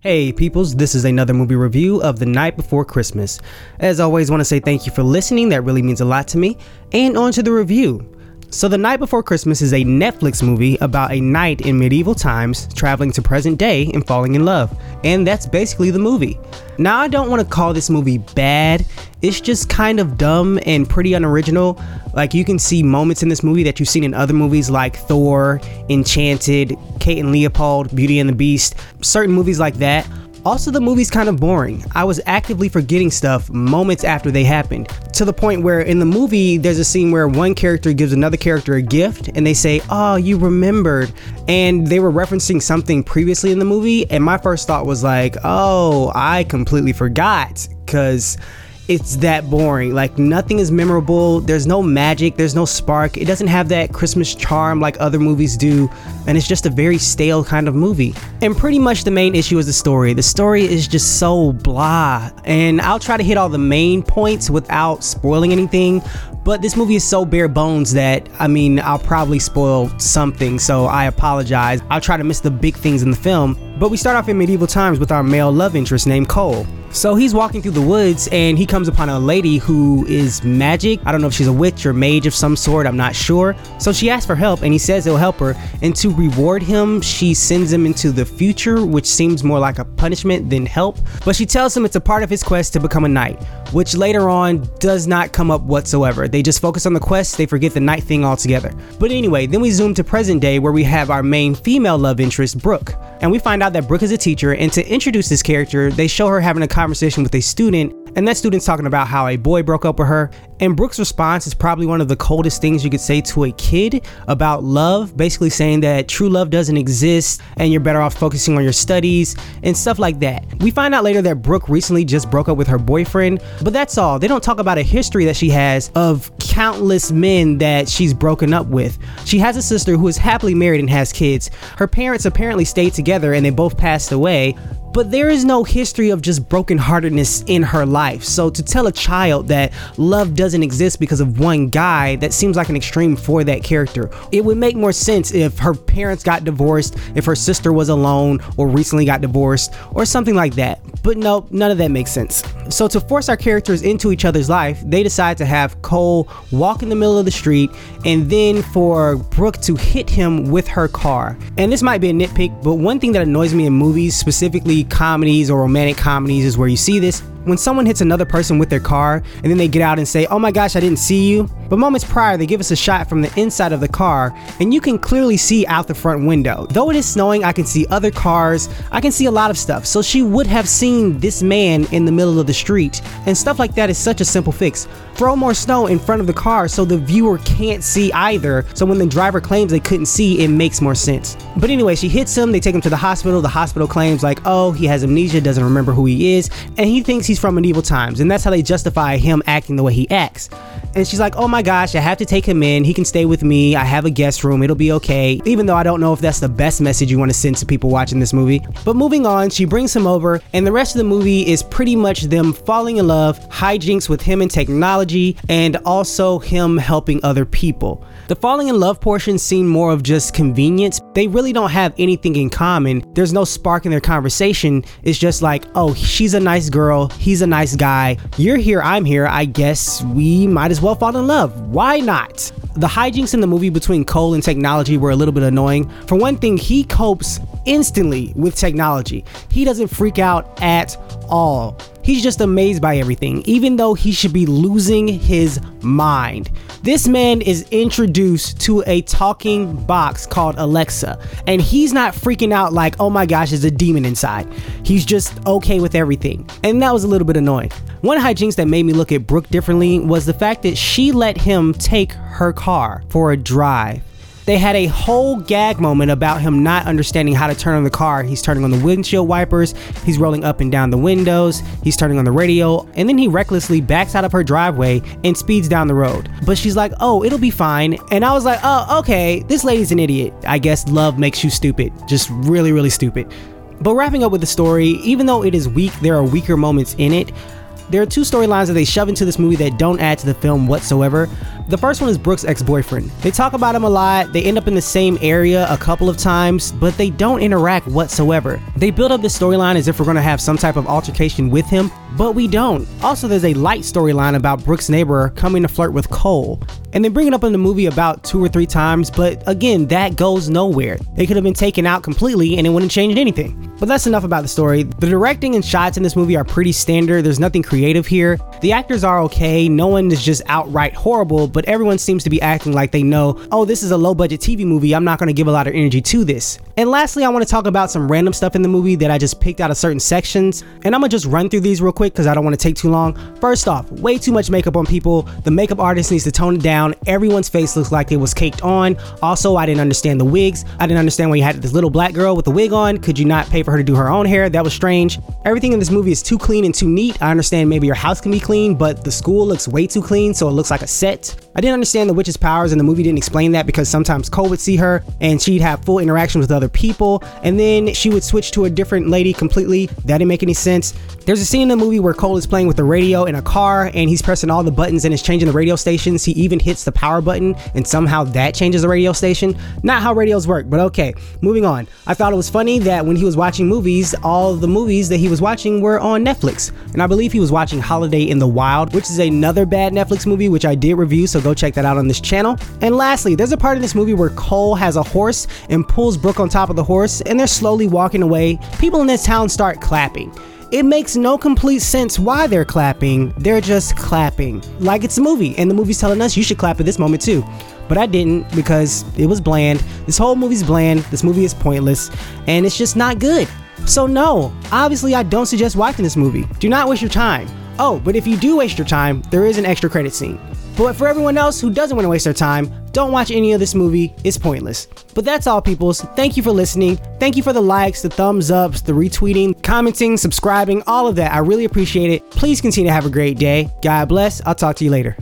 Hey peoples, this is another movie review of The Knight Before Christmas. As always, want to say thank you for listening, that really means a lot to me. And on to the review. So, The Knight Before Christmas is a Netflix movie about a knight in medieval times traveling to present day and falling in love. And that's basically the movie. Now, I don't want to call this movie bad, it's just kind of dumb and pretty unoriginal. Like, you can see moments in this movie that you've seen in other movies like Thor, Enchanted, Kate and Leopold, Beauty and the Beast, certain movies like that. Also, the movie's kind of boring. I was actively forgetting stuff moments after they happened, to the point where in the movie, there's a scene where one character gives another character a gift and they say, Oh, you remembered. And they were referencing something previously in the movie. And my first thought was like, Oh, I completely forgot. Because it's that boring. Like nothing is memorable. There's no magic. There's no spark. It doesn't have that Christmas charm like other movies do. And it's just a very stale kind of movie. And pretty much the main issue is the story. The story is just so blah. And I'll try to hit all the main points without spoiling anything. But this movie is so bare bones that, I mean, I'll probably spoil something. So I apologize. I'll try to miss the big things in the film. But we start off in medieval times with our male love interest named Cole. So he's walking through the woods and he comes upon a lady who is magic. I don't know if she's a witch or mage of some sort, I'm not sure. So she asks for help and he says he'll help her. And to reward him, she sends him into the future, which seems more like a punishment than help. But she tells him it's a part of his quest to become a knight, which later on does not come up whatsoever. They just focus on the quest, they forget the knight thing altogether. But anyway, then we zoom to present day where we have our main female love interest, Brooke. And we find out that Brooke is a teacher, and to introduce this character, they show her having a conversation with a student, and that student's talking about how a boy broke up with her. And Brooke's response is probably one of the coldest things you could say to a kid about love, basically saying that true love doesn't exist and you're better off focusing on your studies and stuff like that. We find out later that Brooke recently just broke up with her boyfriend, but that's all. They don't talk about a history that she has of countless men that she's broken up with. She has a sister who is happily married and has kids. Her parents apparently stayed together and they both passed away, but there is no history of just brokenheartedness in her life. So to tell a child that love doesn't exist because of one guy, that seems like an extreme for that character. It would make more sense if her parents got divorced, if her sister was alone or recently got divorced, or something like that. But no, none of that makes sense. So to force our characters into each other's life, they decide to have Cole walk in the middle of the street and then for Brooke to hit him with her car. And this might be a nitpick, but one thing that annoys me in movies, specifically comedies or romantic comedies is where you see this when someone hits another person with their car and then they get out and say, Oh my gosh, I didn't see you. But moments prior, they give us a shot from the inside of the car and you can clearly see out the front window. Though it is snowing, I can see other cars, I can see a lot of stuff. So she would have seen this man in the middle of the street. And stuff like that is such a simple fix. Throw more snow in front of the car so the viewer can't see either. So when the driver claims they couldn't see, it makes more sense. But anyway, she hits him, they take him to the hospital. The hospital claims, like, oh, he has amnesia, doesn't remember who he is, and he thinks he's from medieval times. And that's how they justify him acting the way he acts. And she's like, oh my gosh, I have to take him in. He can stay with me. I have a guest room. It'll be okay. Even though I don't know if that's the best message you want to send to people watching this movie. But moving on, she brings him over, and the rest of the movie is pretty much them falling in love, hijinks with him and technology, and also him helping other people. The falling in love portion seem more of just convenience. They really don't have anything in common. There's no spark in their conversation. It's just like, oh, she's a nice girl, he's a nice guy. You're here, I'm here. I guess we might as well fall in love. Why not? The hijinks in the movie between Cole and technology were a little bit annoying. For one thing, he copes instantly with technology. He doesn't freak out at all. He's just amazed by everything, even though he should be losing his mind. This man is introduced to a talking box called Alexa, and he's not freaking out like, oh my gosh, there's a demon inside. He's just okay with everything. And that was a little bit annoying. One hijinks that made me look at Brooke differently was the fact that she let him take her car for a drive. They had a whole gag moment about him not understanding how to turn on the car. He's turning on the windshield wipers, he's rolling up and down the windows, he's turning on the radio, and then he recklessly backs out of her driveway and speeds down the road. But she's like, oh, it'll be fine. And I was like, oh, okay, this lady's an idiot. I guess love makes you stupid. Just really, really stupid. But wrapping up with the story, even though it is weak, there are weaker moments in it. There are two storylines that they shove into this movie that don't add to the film whatsoever. The first one is Brooke's ex boyfriend. They talk about him a lot, they end up in the same area a couple of times, but they don't interact whatsoever. They build up this storyline as if we're gonna have some type of altercation with him, but we don't. Also, there's a light storyline about Brooke's neighbor coming to flirt with Cole. And they bring it up in the movie about two or three times, but again, that goes nowhere. They could have been taken out completely and it wouldn't change anything. But that's enough about the story. The directing and shots in this movie are pretty standard, there's nothing creative here. The actors are okay, no one is just outright horrible, but everyone seems to be acting like they know, oh, this is a low budget TV movie, I'm not gonna give a lot of energy to this. And lastly, I wanna talk about some random stuff in the movie that I just picked out of certain sections, and I'm gonna just run through these real quick because I don't wanna take too long. First off, way too much makeup on people. The makeup artist needs to tone it down. Everyone's face looks like it was caked on. Also, I didn't understand the wigs. I didn't understand why you had this little black girl with a wig on. Could you not pay for her to do her own hair? That was strange. Everything in this movie is too clean and too neat. I understand maybe your house can be clean, but the school looks way too clean, so it looks like a set. I didn't understand the witch's powers, and the movie didn't explain that because sometimes Cole would see her and she'd have full interaction with other people, and then she would switch to a different lady completely. That didn't make any sense. There's a scene in the movie where Cole is playing with the radio in a car and he's pressing all the buttons and is changing the radio stations. He even hits the power button and somehow that changes the radio station. Not how radios work, but okay. Moving on. I thought it was funny that when he was watching movies, all the movies that he was watching were on Netflix. And I believe he was watching Holiday in the Wild, which is another bad Netflix movie, which I did review, so go check that out on this channel. And lastly, there's a part in this movie where Cole has a horse and pulls Brooke on top of the horse, and they're slowly walking away. People in this town start clapping. It makes no complete sense why they're clapping. They're just clapping. Like it's a movie, and the movie's telling us you should clap at this moment too. But I didn't because it was bland. This whole movie's bland. This movie is pointless, and it's just not good. So, no, obviously, I don't suggest watching this movie. Do not waste your time. Oh, but if you do waste your time, there is an extra credit scene. But for everyone else who doesn't want to waste their time, don't watch any of this movie. It's pointless. But that's all, peoples. Thank you for listening. Thank you for the likes, the thumbs ups, the retweeting, commenting, subscribing, all of that. I really appreciate it. Please continue to have a great day. God bless. I'll talk to you later.